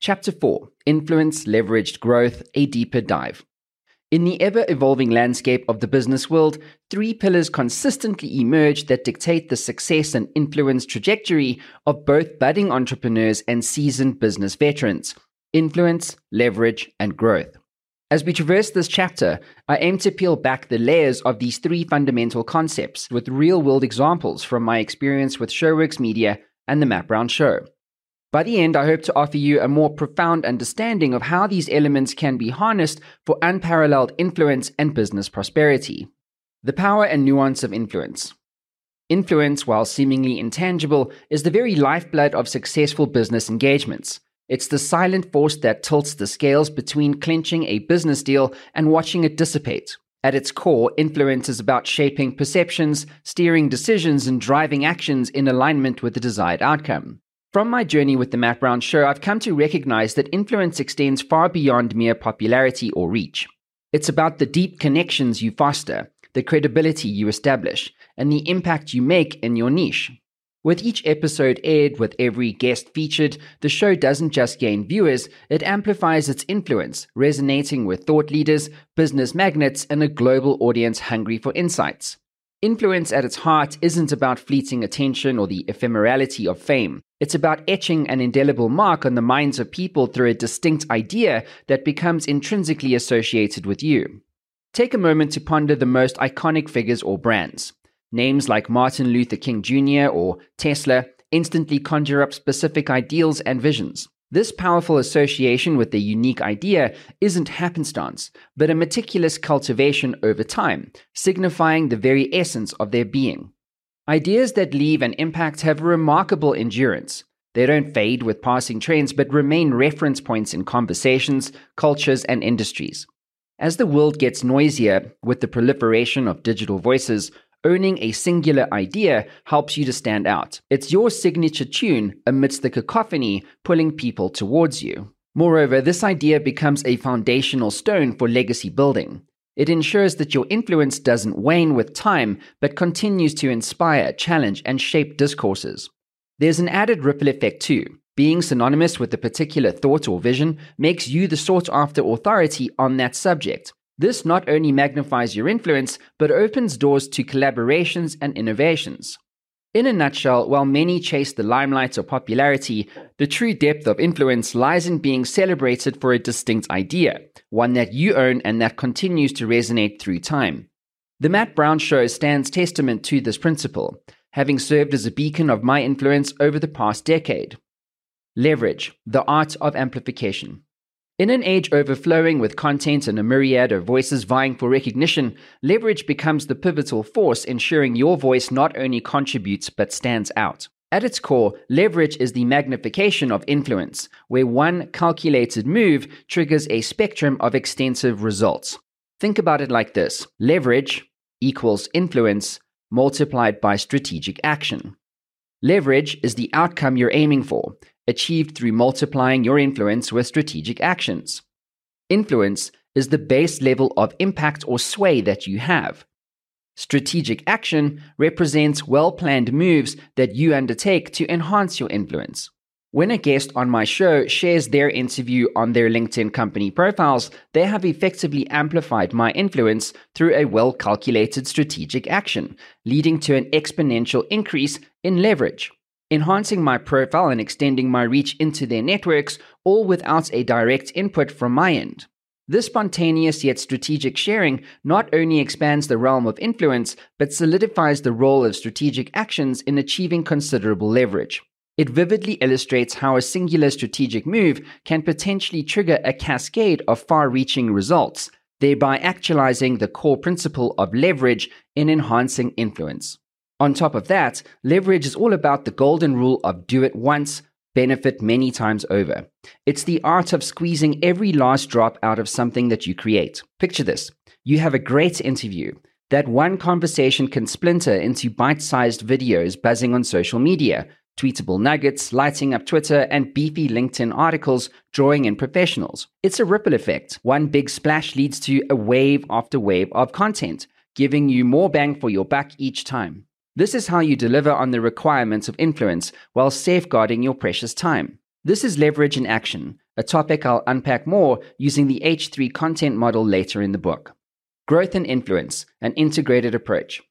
Chapter 4 Influence Leveraged Growth, a deeper dive. In the ever evolving landscape of the business world, three pillars consistently emerge that dictate the success and influence trajectory of both budding entrepreneurs and seasoned business veterans influence, leverage, and growth. As we traverse this chapter, I aim to peel back the layers of these three fundamental concepts with real world examples from my experience with Showworks Media and The Brown Show. By the end, I hope to offer you a more profound understanding of how these elements can be harnessed for unparalleled influence and business prosperity. The power and nuance of influence. Influence, while seemingly intangible, is the very lifeblood of successful business engagements. It's the silent force that tilts the scales between clinching a business deal and watching it dissipate. At its core, influence is about shaping perceptions, steering decisions, and driving actions in alignment with the desired outcome. From my journey with the Matt Brown Show, I've come to recognize that influence extends far beyond mere popularity or reach. It's about the deep connections you foster, the credibility you establish, and the impact you make in your niche. With each episode aired with every guest featured, the show doesn't just gain viewers, it amplifies its influence, resonating with thought leaders, business magnates, and a global audience hungry for insights. Influence at its heart isn't about fleeting attention or the ephemerality of fame. It's about etching an indelible mark on the minds of people through a distinct idea that becomes intrinsically associated with you. Take a moment to ponder the most iconic figures or brands. Names like Martin Luther King Jr. or Tesla instantly conjure up specific ideals and visions. This powerful association with the unique idea isn't happenstance, but a meticulous cultivation over time, signifying the very essence of their being. Ideas that leave an impact have remarkable endurance. They don't fade with passing trends, but remain reference points in conversations, cultures, and industries. As the world gets noisier with the proliferation of digital voices, owning a singular idea helps you to stand out. It's your signature tune amidst the cacophony pulling people towards you. Moreover, this idea becomes a foundational stone for legacy building. It ensures that your influence doesn't wane with time, but continues to inspire, challenge, and shape discourses. There's an added ripple effect too. Being synonymous with a particular thought or vision makes you the sought after authority on that subject, this not only magnifies your influence, but opens doors to collaborations and innovations. In a nutshell, while many chase the limelight or popularity, the true depth of influence lies in being celebrated for a distinct idea, one that you own and that continues to resonate through time. The Matt Brown Show stands testament to this principle, having served as a beacon of my influence over the past decade. Leverage, the art of amplification. In an age overflowing with content and a myriad of voices vying for recognition, leverage becomes the pivotal force ensuring your voice not only contributes but stands out. At its core, leverage is the magnification of influence, where one calculated move triggers a spectrum of extensive results. Think about it like this leverage equals influence multiplied by strategic action. Leverage is the outcome you're aiming for, achieved through multiplying your influence with strategic actions. Influence is the base level of impact or sway that you have. Strategic action represents well planned moves that you undertake to enhance your influence. When a guest on my show shares their interview on their LinkedIn company profiles, they have effectively amplified my influence through a well calculated strategic action, leading to an exponential increase in leverage enhancing my profile and extending my reach into their networks, all without a direct input from my end. This spontaneous yet strategic sharing not only expands the realm of influence, but solidifies the role of strategic actions in achieving considerable leverage. It vividly illustrates how a singular strategic move can potentially trigger a cascade of far reaching results, thereby actualizing the core principle of leverage in enhancing influence. On top of that, leverage is all about the golden rule of do it once, benefit many times over. It's the art of squeezing every last drop out of something that you create. Picture this you have a great interview. That one conversation can splinter into bite sized videos buzzing on social media, tweetable nuggets, lighting up Twitter, and beefy LinkedIn articles drawing in professionals. It's a ripple effect. One big splash leads to a wave after wave of content, giving you more bang for your buck each time. This is how you deliver on the requirements of influence while safeguarding your precious time. This is leverage in action, a topic I'll unpack more using the H3 content model later in the book. Growth and influence, an integrated approach.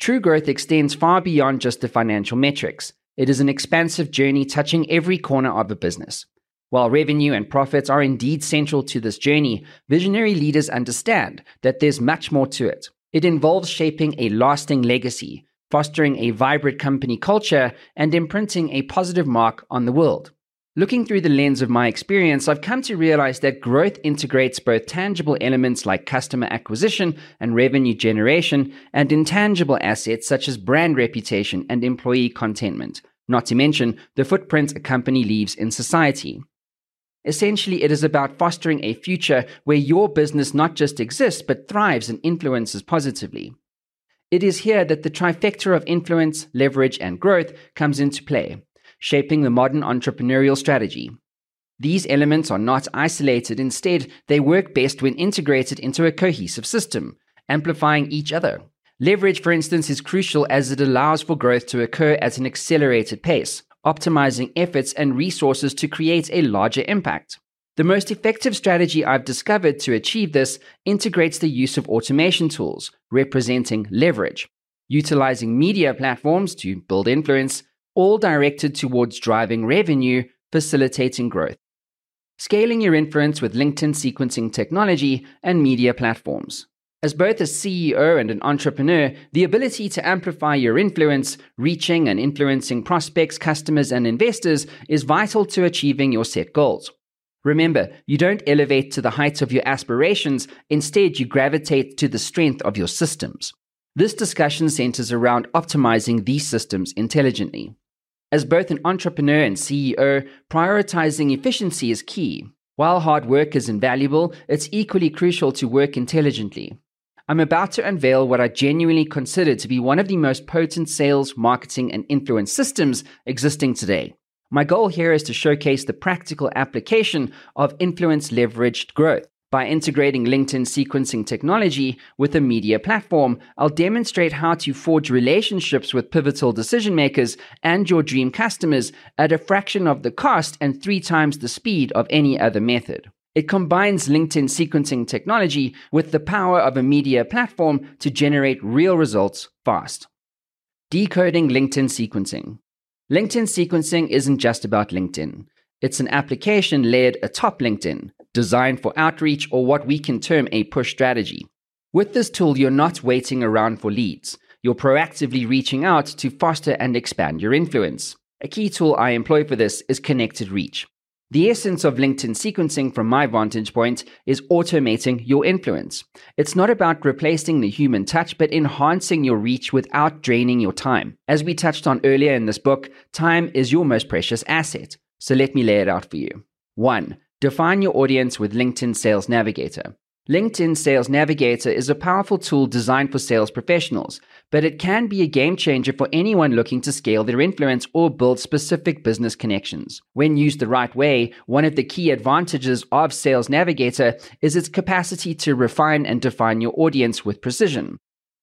True growth extends far beyond just the financial metrics. It is an expansive journey touching every corner of a business. While revenue and profits are indeed central to this journey, visionary leaders understand that there's much more to it. It involves shaping a lasting legacy, fostering a vibrant company culture, and imprinting a positive mark on the world. Looking through the lens of my experience, I've come to realize that growth integrates both tangible elements like customer acquisition and revenue generation and intangible assets such as brand reputation and employee contentment, not to mention the footprint a company leaves in society. Essentially, it is about fostering a future where your business not just exists but thrives and influences positively. It is here that the trifecta of influence, leverage, and growth comes into play shaping the modern entrepreneurial strategy. These elements are not isolated, instead, they work best when integrated into a cohesive system, amplifying each other. Leverage, for instance, is crucial as it allows for growth to occur at an accelerated pace, optimizing efforts and resources to create a larger impact. The most effective strategy I've discovered to achieve this integrates the use of automation tools, representing leverage, utilizing media platforms to build influence, all directed towards driving revenue, facilitating growth. Scaling your influence with LinkedIn sequencing technology and media platforms. As both a CEO and an entrepreneur, the ability to amplify your influence, reaching and influencing prospects, customers, and investors is vital to achieving your set goals. Remember, you don't elevate to the heights of your aspirations, instead, you gravitate to the strength of your systems. This discussion centers around optimizing these systems intelligently. As both an entrepreneur and CEO, prioritizing efficiency is key. While hard work is invaluable, it's equally crucial to work intelligently. I'm about to unveil what I genuinely consider to be one of the most potent sales, marketing, and influence systems existing today. My goal here is to showcase the practical application of influence leveraged growth. By integrating LinkedIn sequencing technology with a media platform, I'll demonstrate how to forge relationships with pivotal decision makers and your dream customers at a fraction of the cost and three times the speed of any other method. It combines LinkedIn sequencing technology with the power of a media platform to generate real results fast. Decoding LinkedIn sequencing. LinkedIn sequencing isn't just about LinkedIn. It's an application layered atop LinkedIn, designed for outreach or what we can term a push strategy. With this tool, you're not waiting around for leads. You're proactively reaching out to foster and expand your influence. A key tool I employ for this is Connected Reach. The essence of LinkedIn sequencing, from my vantage point, is automating your influence. It's not about replacing the human touch, but enhancing your reach without draining your time. As we touched on earlier in this book, time is your most precious asset. So let me lay it out for you. One, define your audience with LinkedIn Sales Navigator. LinkedIn Sales Navigator is a powerful tool designed for sales professionals, but it can be a game changer for anyone looking to scale their influence or build specific business connections. When used the right way, one of the key advantages of Sales Navigator is its capacity to refine and define your audience with precision.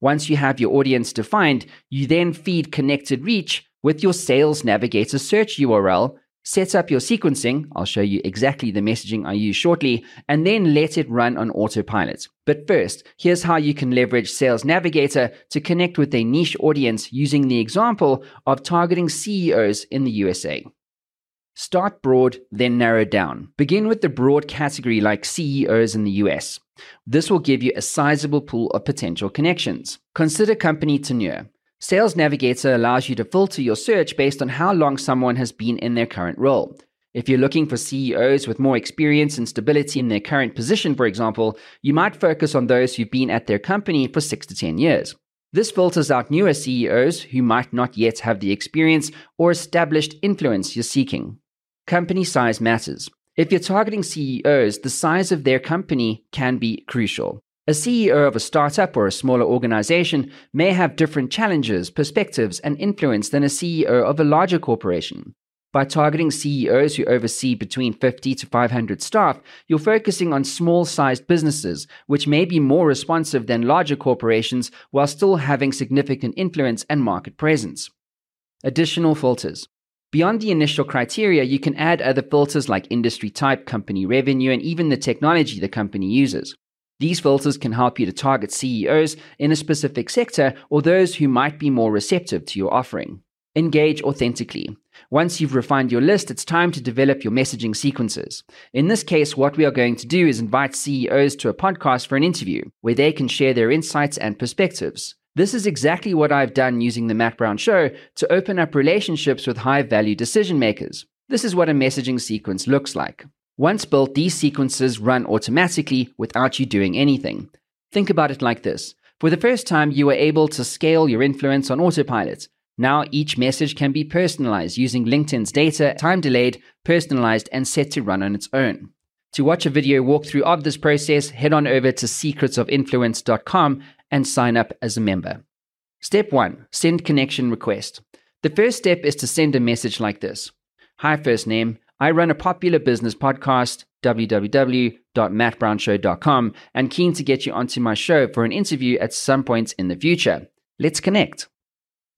Once you have your audience defined, you then feed connected reach with your Sales Navigator search URL set up your sequencing. I'll show you exactly the messaging I use shortly, and then let it run on autopilot. But first, here's how you can leverage Sales Navigator to connect with a niche audience using the example of targeting CEOs in the USA. Start broad, then narrow down. Begin with the broad category like CEOs in the US. This will give you a sizable pool of potential connections. Consider company tenure. Sales Navigator allows you to filter your search based on how long someone has been in their current role. If you're looking for CEOs with more experience and stability in their current position, for example, you might focus on those who've been at their company for 6 to 10 years. This filters out newer CEOs who might not yet have the experience or established influence you're seeking. Company size matters. If you're targeting CEOs, the size of their company can be crucial. A CEO of a startup or a smaller organization may have different challenges, perspectives, and influence than a CEO of a larger corporation. By targeting CEOs who oversee between 50 to 500 staff, you're focusing on small sized businesses, which may be more responsive than larger corporations while still having significant influence and market presence. Additional filters. Beyond the initial criteria, you can add other filters like industry type, company revenue, and even the technology the company uses. These filters can help you to target CEOs in a specific sector or those who might be more receptive to your offering. Engage authentically. Once you've refined your list, it's time to develop your messaging sequences. In this case, what we are going to do is invite CEOs to a podcast for an interview where they can share their insights and perspectives. This is exactly what I've done using the Matt Brown Show to open up relationships with high value decision makers. This is what a messaging sequence looks like. Once built, these sequences run automatically without you doing anything. Think about it like this. For the first time, you were able to scale your influence on autopilot. Now each message can be personalized using LinkedIn's data, time delayed, personalized, and set to run on its own. To watch a video walkthrough of this process, head on over to secretsofinfluence.com and sign up as a member. Step 1 Send connection request. The first step is to send a message like this Hi, first name. I run a popular business podcast, www.mattbrownshow.com, and keen to get you onto my show for an interview at some point in the future. Let's connect.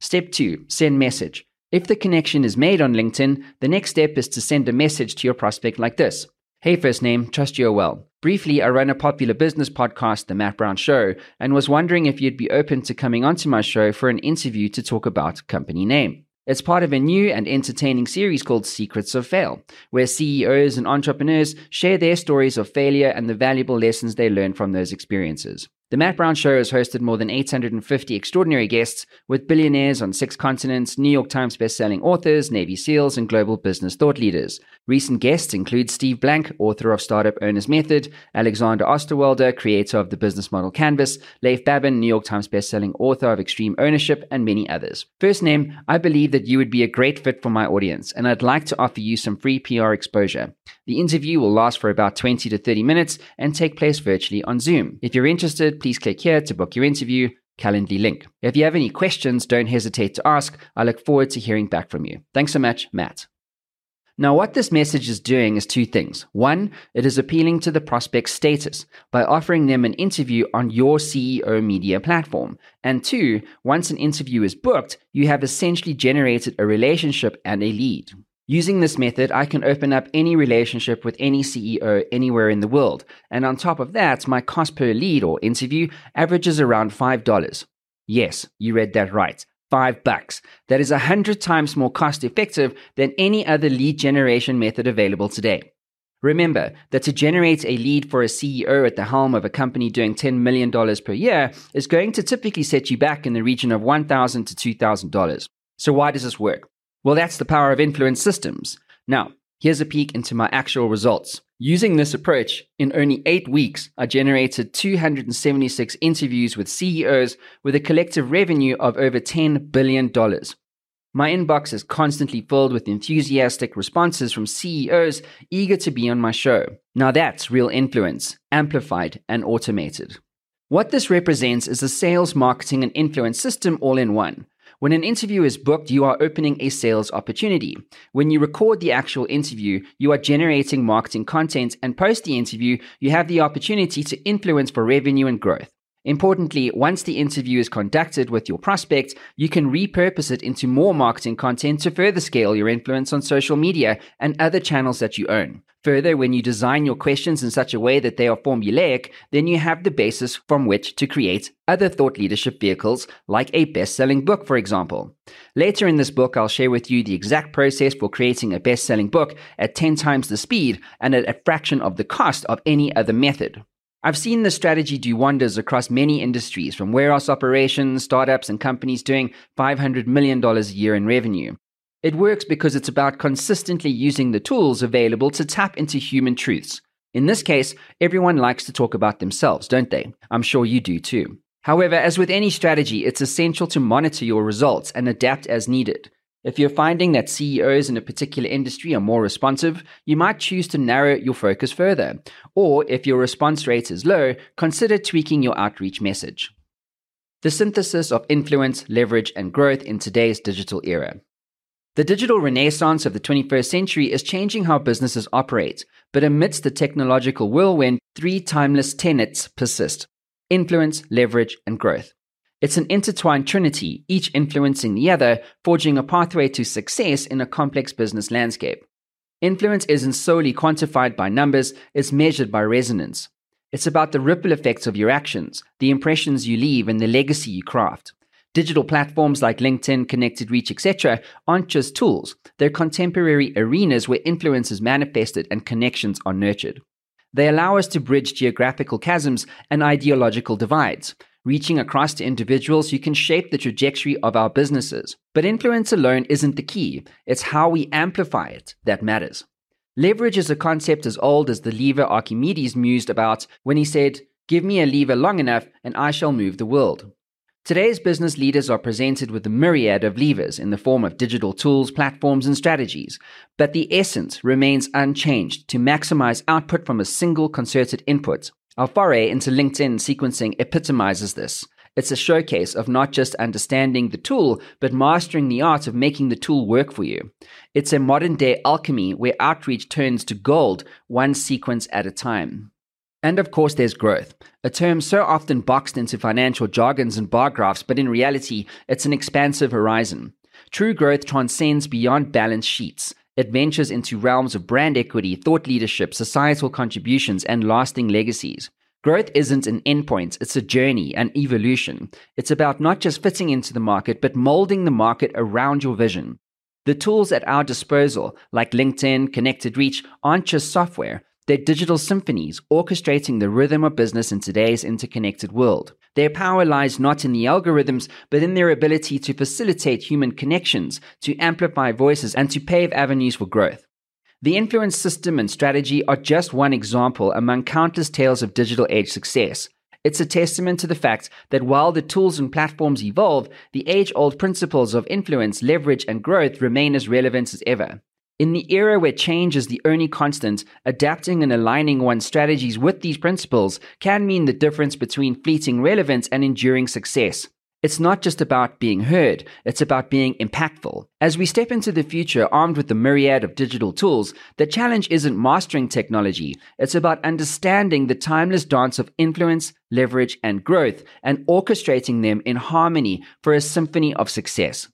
Step 2 Send message. If the connection is made on LinkedIn, the next step is to send a message to your prospect like this Hey, first name, trust you're well. Briefly, I run a popular business podcast, The Matt Brown Show, and was wondering if you'd be open to coming onto my show for an interview to talk about company name. It's part of a new and entertaining series called Secrets of Fail, where CEOs and entrepreneurs share their stories of failure and the valuable lessons they learn from those experiences. The Matt Brown Show has hosted more than 850 extraordinary guests with billionaires on six continents, New York Times bestselling authors, Navy SEALs, and global business thought leaders. Recent guests include Steve Blank, author of Startup Owner's Method, Alexander Osterwalder, creator of the business model Canvas, Leif Babin, New York Times bestselling author of Extreme Ownership, and many others. First name, I believe that you would be a great fit for my audience, and I'd like to offer you some free PR exposure. The interview will last for about 20 to 30 minutes and take place virtually on Zoom. If you're interested, please click here to book your interview. Calendly link. If you have any questions, don't hesitate to ask. I look forward to hearing back from you. Thanks so much, Matt. Now, what this message is doing is two things. One, it is appealing to the prospect's status by offering them an interview on your CEO media platform. And two, once an interview is booked, you have essentially generated a relationship and a lead. Using this method, I can open up any relationship with any CEO anywhere in the world. And on top of that, my cost per lead or interview averages around $5. Yes, you read that right five bucks. That is a hundred times more cost effective than any other lead generation method available today. Remember that to generate a lead for a CEO at the helm of a company doing $10 million per year is going to typically set you back in the region of 1,000 to $2,000. So why does this work? Well, that's the power of influence systems. Now, here's a peek into my actual results. Using this approach, in only eight weeks, I generated 276 interviews with CEOs with a collective revenue of over $10 billion. My inbox is constantly filled with enthusiastic responses from CEOs eager to be on my show. Now that's real influence, amplified and automated. What this represents is a sales, marketing, and influence system all in one. When an interview is booked, you are opening a sales opportunity. When you record the actual interview, you are generating marketing content, and post the interview, you have the opportunity to influence for revenue and growth. Importantly, once the interview is conducted with your prospect, you can repurpose it into more marketing content to further scale your influence on social media and other channels that you own. Further, when you design your questions in such a way that they are formulaic, then you have the basis from which to create other thought leadership vehicles, like a best selling book, for example. Later in this book, I'll share with you the exact process for creating a best selling book at 10 times the speed and at a fraction of the cost of any other method. I've seen this strategy do wonders across many industries, from warehouse operations, startups, and companies doing $500 million a year in revenue. It works because it's about consistently using the tools available to tap into human truths. In this case, everyone likes to talk about themselves, don't they? I'm sure you do too. However, as with any strategy, it's essential to monitor your results and adapt as needed. If you're finding that CEOs in a particular industry are more responsive, you might choose to narrow your focus further. Or if your response rate is low, consider tweaking your outreach message. The synthesis of influence, leverage, and growth in today's digital era. The digital renaissance of the 21st century is changing how businesses operate, but amidst the technological whirlwind, three timeless tenets persist influence, leverage, and growth. It's an intertwined trinity, each influencing the other, forging a pathway to success in a complex business landscape. Influence isn't solely quantified by numbers, it's measured by resonance. It's about the ripple effects of your actions, the impressions you leave, and the legacy you craft. Digital platforms like LinkedIn, Connected Reach, etc., aren't just tools, they're contemporary arenas where influence is manifested and connections are nurtured. They allow us to bridge geographical chasms and ideological divides, Reaching across to individuals, you can shape the trajectory of our businesses. But influence alone isn't the key, it's how we amplify it that matters. Leverage is a concept as old as the lever Archimedes mused about when he said, Give me a lever long enough and I shall move the world. Today's business leaders are presented with a myriad of levers in the form of digital tools, platforms, and strategies, but the essence remains unchanged to maximize output from a single concerted input our foray into LinkedIn sequencing epitomizes this. It's a showcase of not just understanding the tool, but mastering the art of making the tool work for you. It's a modern day alchemy where outreach turns to gold one sequence at a time. And of course, there's growth, a term so often boxed into financial jargons and bar graphs, but in reality, it's an expansive horizon. True growth transcends beyond balance sheets. It ventures into realms of brand equity, thought leadership, societal contributions, and lasting legacies. Growth isn't an endpoint, it's a journey, an evolution. It's about not just fitting into the market, but molding the market around your vision. The tools at our disposal, like LinkedIn, Connected Reach, aren't just software. They're digital symphonies orchestrating the rhythm of business in today's interconnected world. Their power lies not in the algorithms, but in their ability to facilitate human connections, to amplify voices, and to pave avenues for growth. The influence system and strategy are just one example among countless tales of digital age success. It's a testament to the fact that while the tools and platforms evolve, the age old principles of influence, leverage, and growth remain as relevant as ever. In the era where change is the only constant, adapting and aligning one's strategies with these principles can mean the difference between fleeting relevance and enduring success. It's not just about being heard, it's about being impactful. As we step into the future armed with the myriad of digital tools, the challenge isn't mastering technology, it's about understanding the timeless dance of influence, leverage, and growth, and orchestrating them in harmony for a symphony of success.